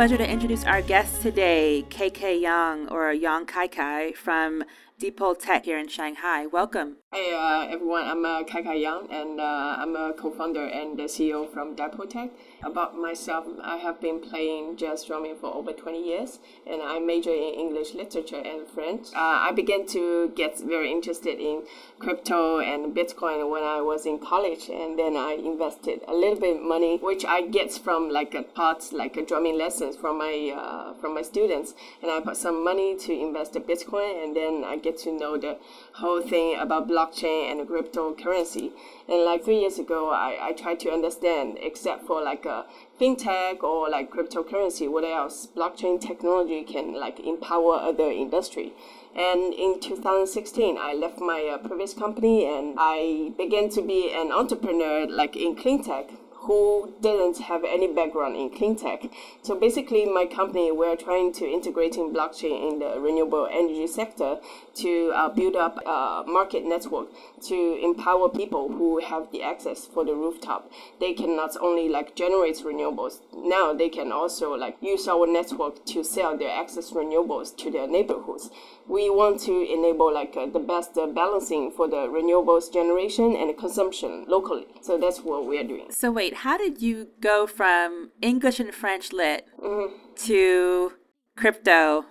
pleasure to introduce our guest today, KK Yang or Yang Kai Kai from Dipole Tech here in Shanghai. Welcome. Hey uh, everyone, I'm uh, Kai Kai Yang and uh, I'm a co-founder and the CEO from Dipole Tech. About myself, I have been playing jazz drumming for over 20 years and I major in English literature and French. Uh, I began to get very interested in crypto and Bitcoin when I was in college and then I invested a little bit money which I get from like a part like a drumming lessons from my uh, from my students and I put some money to invest in Bitcoin and then I get to know the whole thing about blockchain and cryptocurrency. And like three years ago, I, I tried to understand, except for like a fintech or like cryptocurrency, what else blockchain technology can like empower other industry. And in 2016, I left my uh, previous company and I began to be an entrepreneur like in clean tech who didn't have any background in clean tech. So basically, my company we're trying to integrating blockchain in the renewable energy sector to uh, build up a market network to empower people who have the access for the rooftop. They can not only like generate renewables now, they can also like use our network to sell their excess renewables to their neighborhoods we want to enable like uh, the best uh, balancing for the renewables generation and consumption locally. So that's what we are doing. So wait, how did you go from English and French lit mm-hmm. to crypto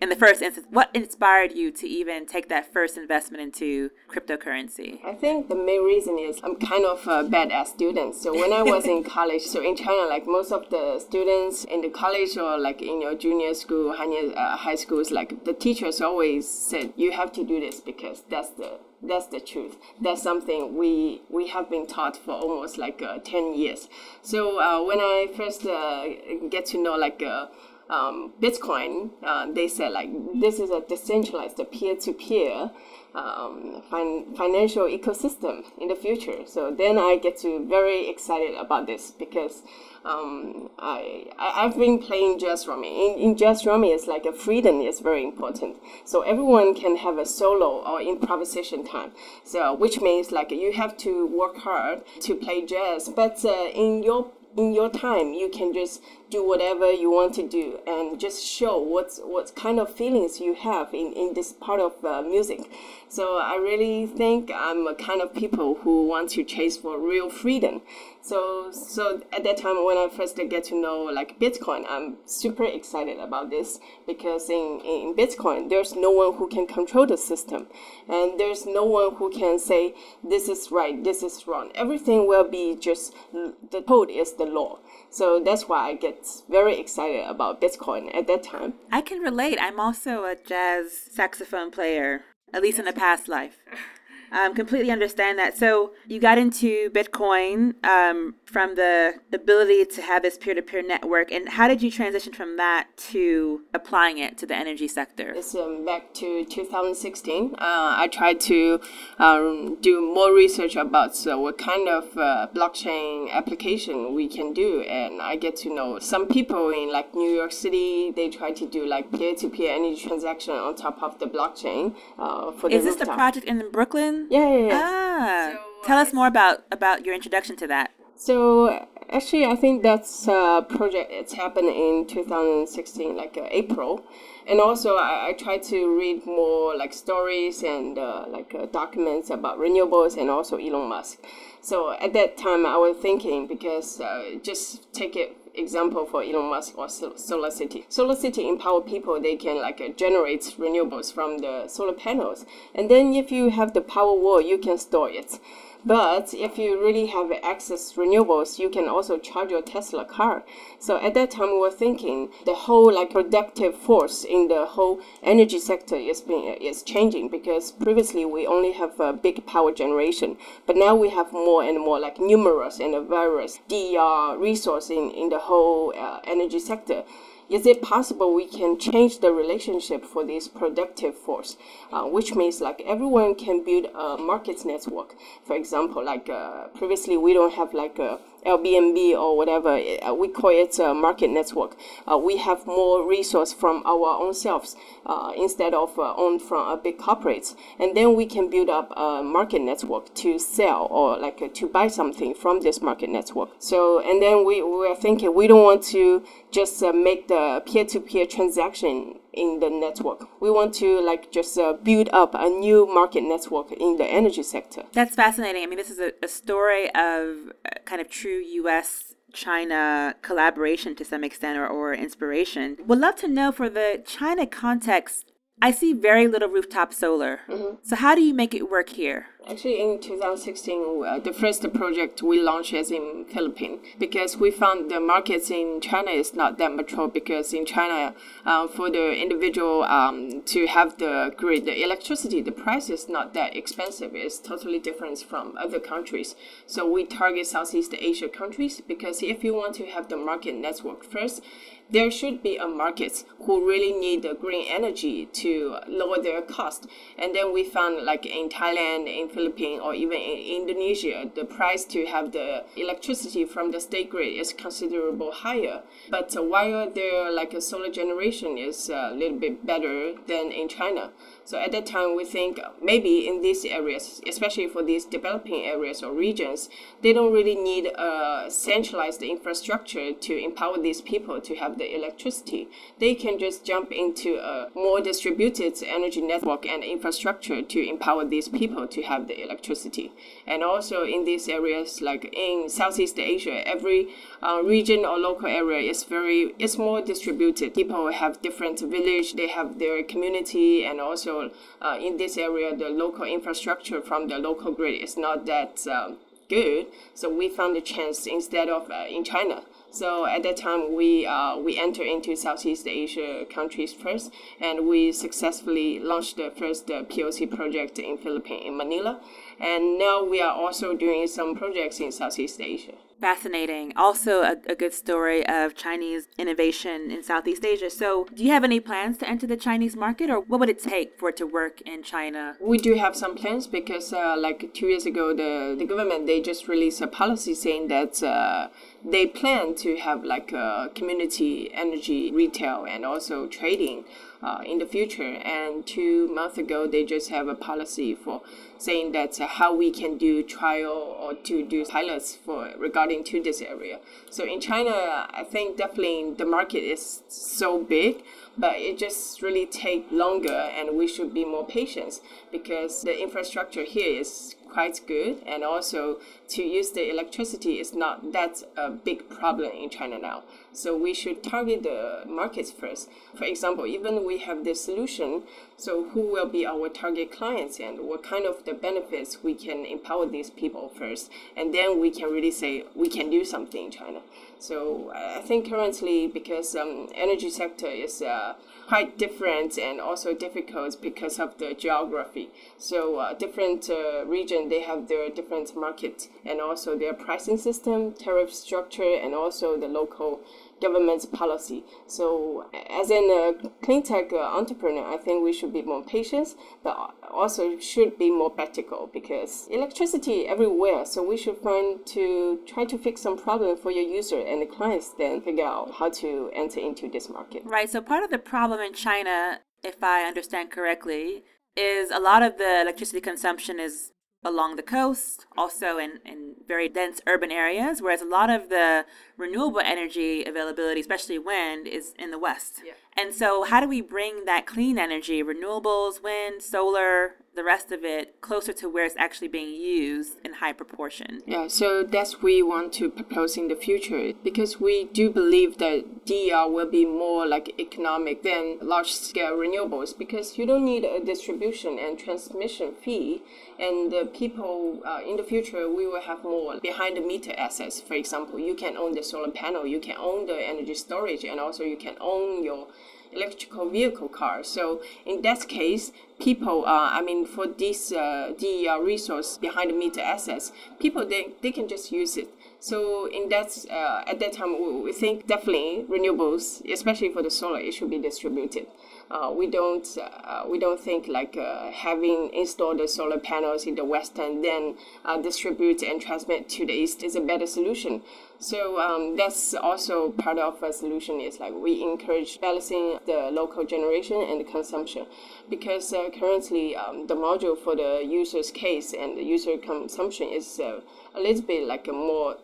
in the first instance, what inspired you to even take that first investment into cryptocurrency? I think the main reason is I'm kind of a badass student. So when I was in college, so in China, like most of the students in the college or like in your junior school, uh, high schools, like the teachers always said you have to do this because that's the that's the truth. That's something we we have been taught for almost like uh, ten years. So uh, when I first uh, get to know like uh, um, Bitcoin, uh, they said like this is a decentralized peer-to-peer um, fin- financial ecosystem in the future. So then I get to very excited about this because um, I, I have been playing jazz drumming. In, in jazz drumming, it's like a freedom is very important. So everyone can have a solo or improvisation time. So which means like you have to work hard to play jazz, but uh, in your in your time you can just do whatever you want to do and just show what's what kind of feelings you have in, in this part of uh, music. So i really think i'm a kind of people who want to chase for real freedom. So so at that time when i first get to know like bitcoin i'm super excited about this because in, in bitcoin there's no one who can control the system and there's no one who can say this is right this is wrong. Everything will be just the code is the law so that's why I get very excited about Bitcoin at that time. I can relate. I'm also a jazz saxophone player, at least in a past life. um, completely understand that. So you got into Bitcoin um, from the ability to have this peer-to-peer network, and how did you transition from that to applying it to the energy sector? It's um, back to 2016. Uh, I tried to um, do more research about so what kind of uh, blockchain application we can do, and I get to know some people in like New York City. They try to do like peer-to-peer energy transaction on top of the blockchain uh, for the. Is this the project in Brooklyn? Yeah, yeah, yeah. Ah, so, tell us more about about your introduction to that. So actually, I think that's a project. It's happened in 2016, like uh, April, and also I, I try to read more like stories and uh, like uh, documents about renewables and also Elon Musk. So at that time, I was thinking because uh, just take it example for Elon Musk or Solar City. Solar City empower people; they can like uh, generate renewables from the solar panels, and then if you have the power wall, you can store it. But if you really have access renewables, you can also charge your Tesla car. So at that time, we were thinking the whole like productive force in the whole energy sector is being is changing because previously we only have a big power generation, but now we have more and more like numerous and various DR resource in in the whole uh, energy sector is it possible we can change the relationship for this productive force, uh, which means like everyone can build a market network. For example, like uh, previously we don't have like a Airbnb or whatever, uh, we call it a market network. Uh, we have more resource from our own selves uh, instead of uh, owned from a big corporates. And then we can build up a market network to sell or like uh, to buy something from this market network. So, and then we, we are thinking we don't want to just uh, make the peer-to-peer transaction in the network. We want to like just uh, build up a new market network in the energy sector. That's fascinating. I mean, this is a, a story of uh, kind of true U.S. China collaboration to some extent or, or inspiration. Would love to know for the China context, I see very little rooftop solar. Mm-hmm. So, how do you make it work here? Actually, in 2016, uh, the first project we launched is in Philippines because we found the markets in China is not that mature because in China, uh, for the individual um, to have the grid, the electricity, the price is not that expensive. It's totally different from other countries. So we target Southeast Asia countries because if you want to have the market network first, there should be a market who really need the green energy to lower their cost. And then we found like in Thailand, in Philippines, or even in Indonesia, the price to have the electricity from the state grid is considerable higher. But while there like a solar generation is a little bit better than in China. So at that time, we think maybe in these areas, especially for these developing areas or regions, they don't really need a centralized infrastructure to empower these people to have the electricity. They can just jump into a more distributed energy network and infrastructure to empower these people to have the electricity. And also in these areas, like in Southeast Asia, every uh, region or local area is very, it's more distributed. People have different village, they have their community, and also uh, in this area, the local infrastructure from the local grid is not that um, good. So we found a chance instead of uh, in China. So at that time, we uh, we entered into Southeast Asia countries first, and we successfully launched the first uh, POC project in Philippines in Manila, and now we are also doing some projects in Southeast Asia. Fascinating. Also, a, a, good story of Chinese innovation in Southeast Asia. So, do you have any plans to enter the Chinese market, or what would it take for it to work in China? We do have some plans because, uh, like two years ago, the, the government they just released a policy saying that uh, they plan to have like a community energy retail and also trading uh, in the future. And two months ago, they just have a policy for saying that uh, how we can do trial or to do pilots for regarding to this area. So in China, I think definitely the market is so big, but it just really take longer, and we should be more patient because the infrastructure here is quite good and also to use the electricity is not that a big problem in China now. So we should target the markets first. For example, even we have this solution, so who will be our target clients and what kind of the benefits we can empower these people first, and then we can really say we can do something in China. So I think currently because um, energy sector is uh, quite different and also difficult because of the geography. So uh, different uh, region they have their different market and also their pricing system, tariff structure, and also the local government's policy. So, as in a clean tech uh, entrepreneur, I think we should be more patient, but also should be more practical because electricity everywhere. So we should find to try to fix some problem for your user and the clients, then figure out how to enter into this market. Right. So part of the problem in China, if I understand correctly, is a lot of the electricity consumption is along the coast, also in, in very dense urban areas, whereas a lot of the renewable energy availability, especially wind, is in the west. Yeah. And so, how do we bring that clean energy, renewables, wind, solar, the rest of it, closer to where it's actually being used in high proportion? Yeah, so that's we want to propose in the future because we do believe that DER will be more like economic than large scale renewables because you don't need a distribution and transmission fee. And the people uh, in the future, we will have more behind the meter assets. For example, you can own the solar panel, you can own the energy storage, and also you can own your electrical vehicle cars. So in that case, people, uh, I mean, for this uh, the uh, resource behind the meter assets, people they, they can just use it. So in that uh, at that time, we, we think definitely renewables, especially for the solar, it should be distributed. Uh, we don't uh, we don't think like uh, having installed the solar panels in the west and then uh, distribute and transmit to the east is a better solution. So um, that's also part of a solution is like we encourage balancing the local generation and the consumption because uh, currently um, the module for the user's case and the user consumption is a little bit like a more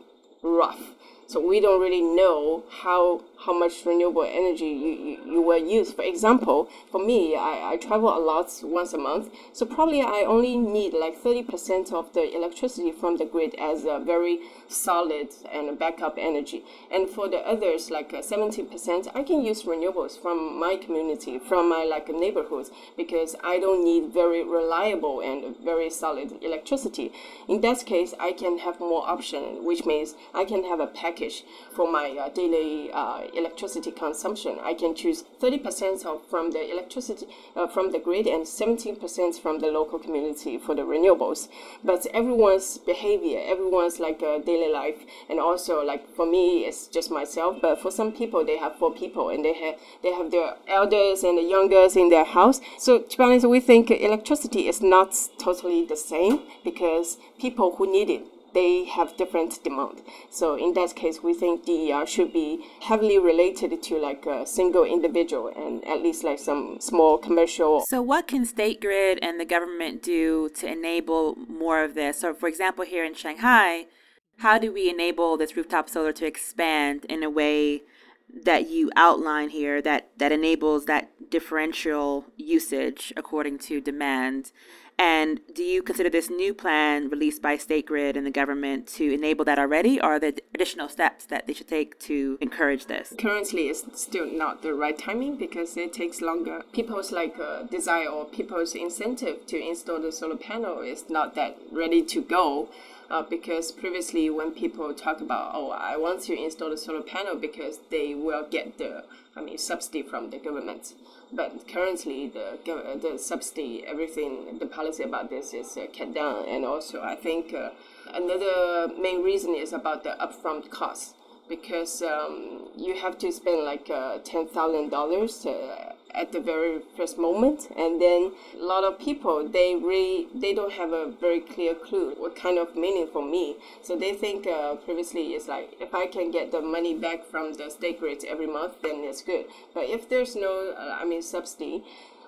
rough. So we don't really know how how much renewable energy you, you, you will use. For example, for me, I, I travel a lot once a month, so probably I only need like 30% of the electricity from the grid as a very solid and backup energy. And for the others, like 70%, uh, I can use renewables from my community, from my like neighborhoods, because I don't need very reliable and very solid electricity. In that case, I can have more option, which means I can have a package for my uh, daily uh, electricity consumption. I can choose 30% of, from the electricity uh, from the grid and 17% from the local community for the renewables. But everyone's behavior, everyone's like uh, daily life, and also like for me, it's just myself. But for some people, they have four people and they have they have their elders and the youngers in their house. So to be honest, we think electricity is not totally the same because people who need it they have different demand. So in that case, we think DER should be heavily related to like a single individual and at least like some small commercial. So what can State Grid and the government do to enable more of this? So for example, here in Shanghai, how do we enable this rooftop solar to expand in a way that you outline here that, that enables that differential usage according to demand and do you consider this new plan released by State Grid and the government to enable that already, or are there additional steps that they should take to encourage this? Currently, it's still not the right timing because it takes longer. People's like uh, desire or people's incentive to install the solar panel is not that ready to go. Uh, because previously, when people talk about, oh, I want to install the solar panel because they will get the, I mean, subsidy from the government. But currently the the subsidy everything the policy about this is uh, cut down. And also I think uh, another main reason is about the upfront cost because um, you have to spend like uh, ten thousand dollars uh, at the very first moment and then a lot of people they really they don't have a very clear clue what kind of meaning for me. So they think uh, previously it's like if i can get the money back from the state grid every month then it's good. But if there's no uh, i mean subsidy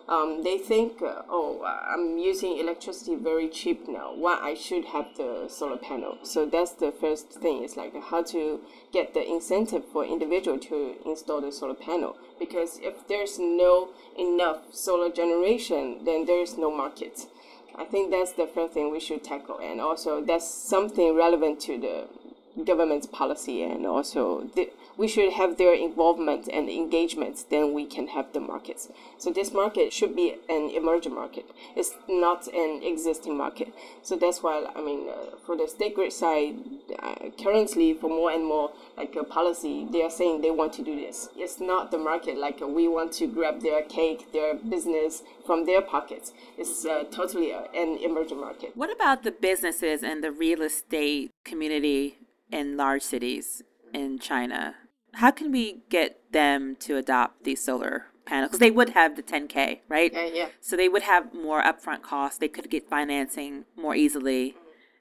um, they think, uh, oh, I'm using electricity very cheap now. Why I should have the solar panel? So that's the first thing. Is like how to get the incentive for individual to install the solar panel. Because if there's no enough solar generation, then there is no market. I think that's the first thing we should tackle, and also that's something relevant to the government's policy, and also the we should have their involvement and engagement, then we can have the markets. So this market should be an emerging market. It's not an existing market. So that's why I mean, uh, for the state grid side, uh, currently for more and more like a policy, they are saying they want to do this. It's not the market like uh, we want to grab their cake, their business from their pockets. It's uh, totally uh, an emerging market. What about the businesses and the real estate community in large cities in China? How can we get them to adopt these solar panels? Because they would have the 10K, right? Yeah, yeah. So they would have more upfront costs. They could get financing more easily.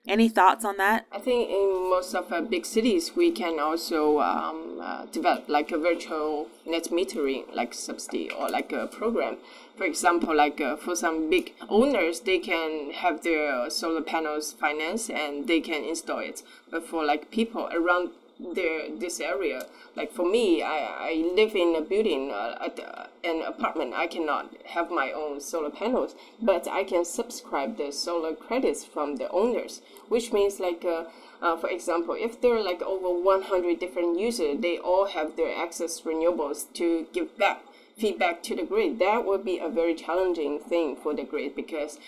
Any thoughts on that? I think in most of our big cities, we can also um, uh, develop like a virtual net metering, like subsidy or like a program. For example, like uh, for some big owners, they can have their solar panels financed and they can install it. But for like people around their this area. Like for me, I, I live in a building, uh, uh, an apartment. I cannot have my own solar panels, but I can subscribe the solar credits from the owners, which means like. Uh, uh, for example, if there are like over 100 different users, they all have their access renewables to give back feedback to the grid. That would be a very challenging thing for the grid because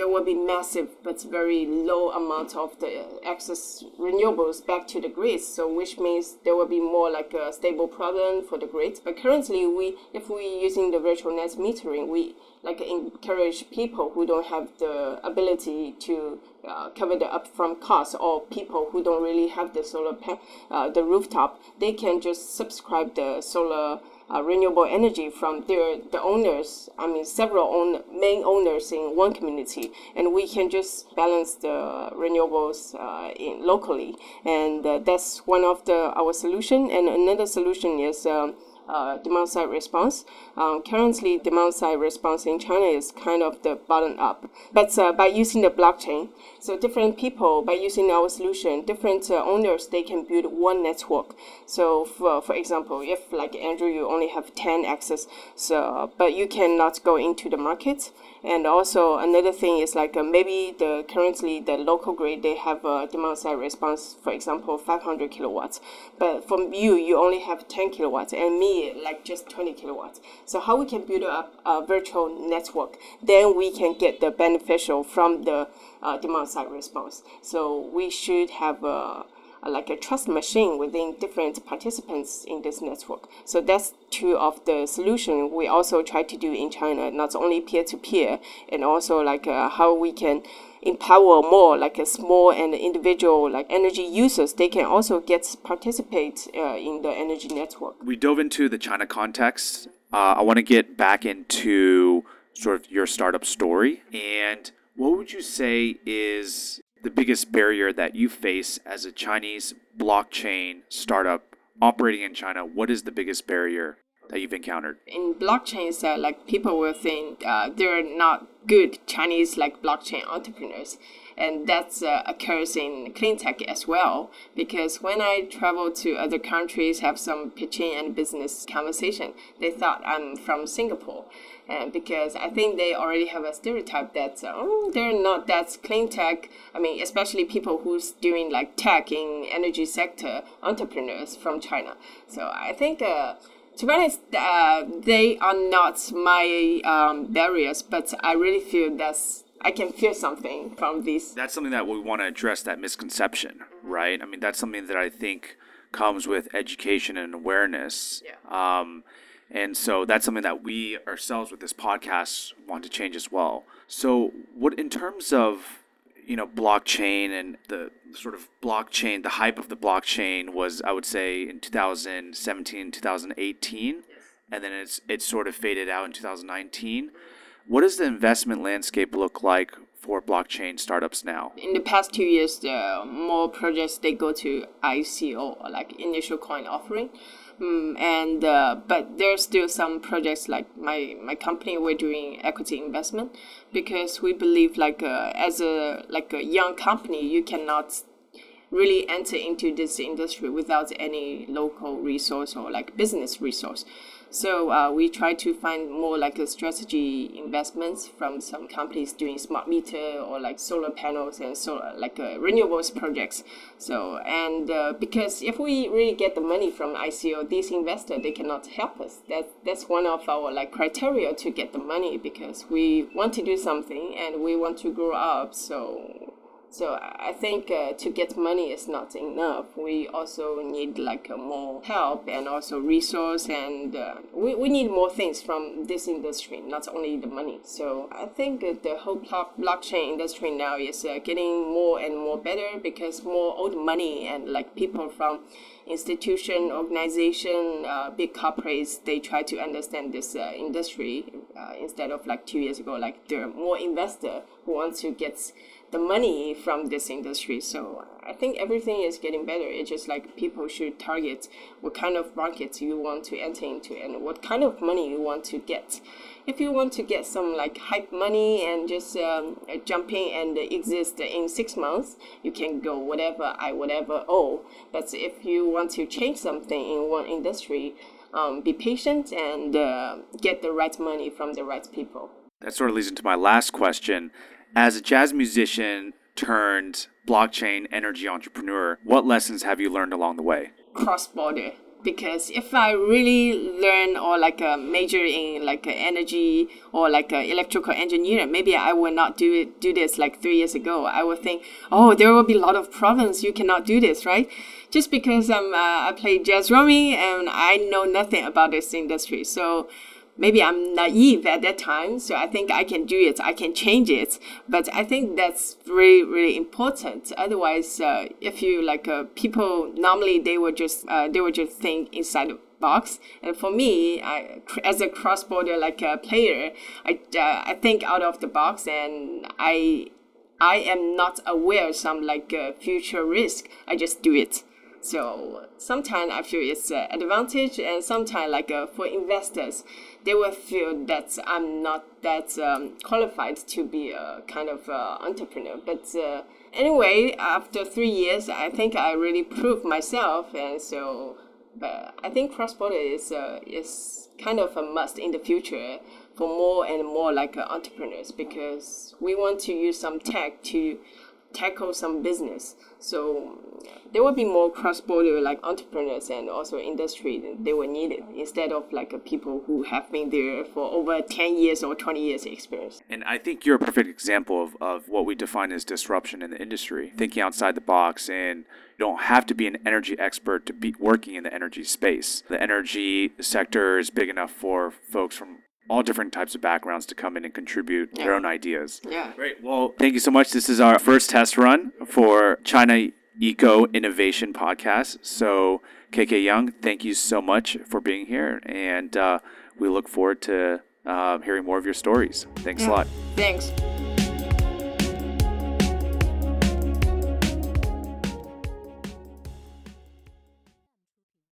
there will be massive but very low amount of the excess renewables back to the grid. So which means there will be more like a stable problem for the grid. But currently, we if we using the virtual net metering, we like encourage people who don't have the ability to uh, cover the upfront costs or people who don't really have the solar uh, the rooftop they can just subscribe the solar uh, renewable energy from their the owners i mean several own, main owners in one community. And we can just balance the renewables uh, in locally. And uh, that's one of the our solution. And another solution is um, uh, demand side response. Um, currently, demand side response in China is kind of the bottom up, but uh, by using the blockchain, so different people by using our solution, different uh, owners they can build one network. So for for example, if like Andrew, you only have ten access, so but you cannot go into the market. And also another thing is like uh, maybe the currently the local grid they have a demand side response, for example, 500 kilowatts, but from you you only have 10 kilowatts, and me like just 20 kilowatts. So how we can build up a virtual network? Then we can get the beneficial from the uh, demand side response. So we should have a like a trust machine within different participants in this network. So that's two of the solution we also try to do in China, not only peer to peer, and also like uh, how we can empower more like a small and individual like energy users they can also get participate uh, in the energy network we dove into the china context uh, i want to get back into sort of your startup story and what would you say is the biggest barrier that you face as a Chinese blockchain startup operating in China? What is the biggest barrier that you've encountered? In blockchains, uh, like people will think uh, they're not good Chinese like blockchain entrepreneurs, and that's uh, occurs in clean tech as well. Because when I travel to other countries, have some pitching and business conversation, they thought I'm from Singapore and because I think they already have a stereotype that oh, they're not that clean tech. I mean, especially people who's doing like tech in energy sector entrepreneurs from China. So I think. Uh, to be honest, uh, they are not my um, barriers, but I really feel that's I can feel something from this. That's something that we want to address that misconception, right? I mean, that's something that I think comes with education and awareness. Yeah. Um, and so that's something that we ourselves with this podcast want to change as well. So what in terms of you know blockchain and the sort of blockchain the hype of the blockchain was I would say in 2017 2018 yes. and then it's it sort of faded out in 2019. What does the investment landscape look like for blockchain startups now? In the past two years, the more projects they go to ICO, like initial coin offering. Mm, and uh, but there's still some projects like my my company we're doing equity investment because we believe like uh, as a like a young company you cannot really enter into this industry without any local resource or like business resource so uh, we try to find more like a strategy investments from some companies doing smart meter or like solar panels and solar like uh, renewables projects. So and uh, because if we really get the money from ICO, these investors they cannot help us. That that's one of our like criteria to get the money because we want to do something and we want to grow up. So so I think uh, to get money is not enough. We also need like uh, more help and also resource, and uh, we, we need more things from this industry, not only the money. So I think the whole blockchain industry now is uh, getting more and more better because more old money and like people from institution, organization, uh, big corporates, they try to understand this uh, industry instead of like two years ago, like there are more investor who want to get the money from this industry. So I think everything is getting better. It's just like people should target what kind of markets you want to enter into and what kind of money you want to get. If you want to get some like hype money and just um, jump in and exist in six months, you can go whatever I whatever oh. But if you want to change something in one industry, um, be patient and uh, get the right money from the right people. That sort of leads into my last question as a jazz musician turned blockchain energy entrepreneur, what lessons have you learned along the way? Cross border. Because if I really learn or like a major in like a energy or like a electrical engineering, maybe I will not do it do this like three years ago. I would think, oh, there will be a lot of problems. You cannot do this, right? Just because um, uh, I play jazz drumming and I know nothing about this industry, so maybe I'm naive at that time, so I think I can do it, I can change it. But I think that's really, really important. Otherwise, uh, if you like uh, people normally they would just uh, they would just think inside the box. And for me, I, as a cross border like a player, I uh, I think out of the box, and I I am not aware of some like uh, future risk. I just do it. So sometimes I feel it's an advantage, and sometimes like uh, for investors, they will feel that I'm not that um, qualified to be a kind of uh, entrepreneur. But uh, anyway, after three years, I think I really proved myself, and so. But I think cross border is uh, is kind of a must in the future for more and more like uh, entrepreneurs because we want to use some tech to tackle some business. So there will be more cross-border like entrepreneurs and also industry they were needed instead of like people who have been there for over 10 years or 20 years experience. And i think you're a perfect example of, of what we define as disruption in the industry. Thinking outside the box and you don't have to be an energy expert to be working in the energy space. The energy sector is big enough for folks from all different types of backgrounds to come in and contribute Yeah. their own ideas. yeah Great. Well, thank you so much. This is our first test run for China Eco Innovation Podcast. So, KK Yang, thank you so much for being here. And uh, we look forward to uh, hearing more of your stories. Thanks a lot. thanks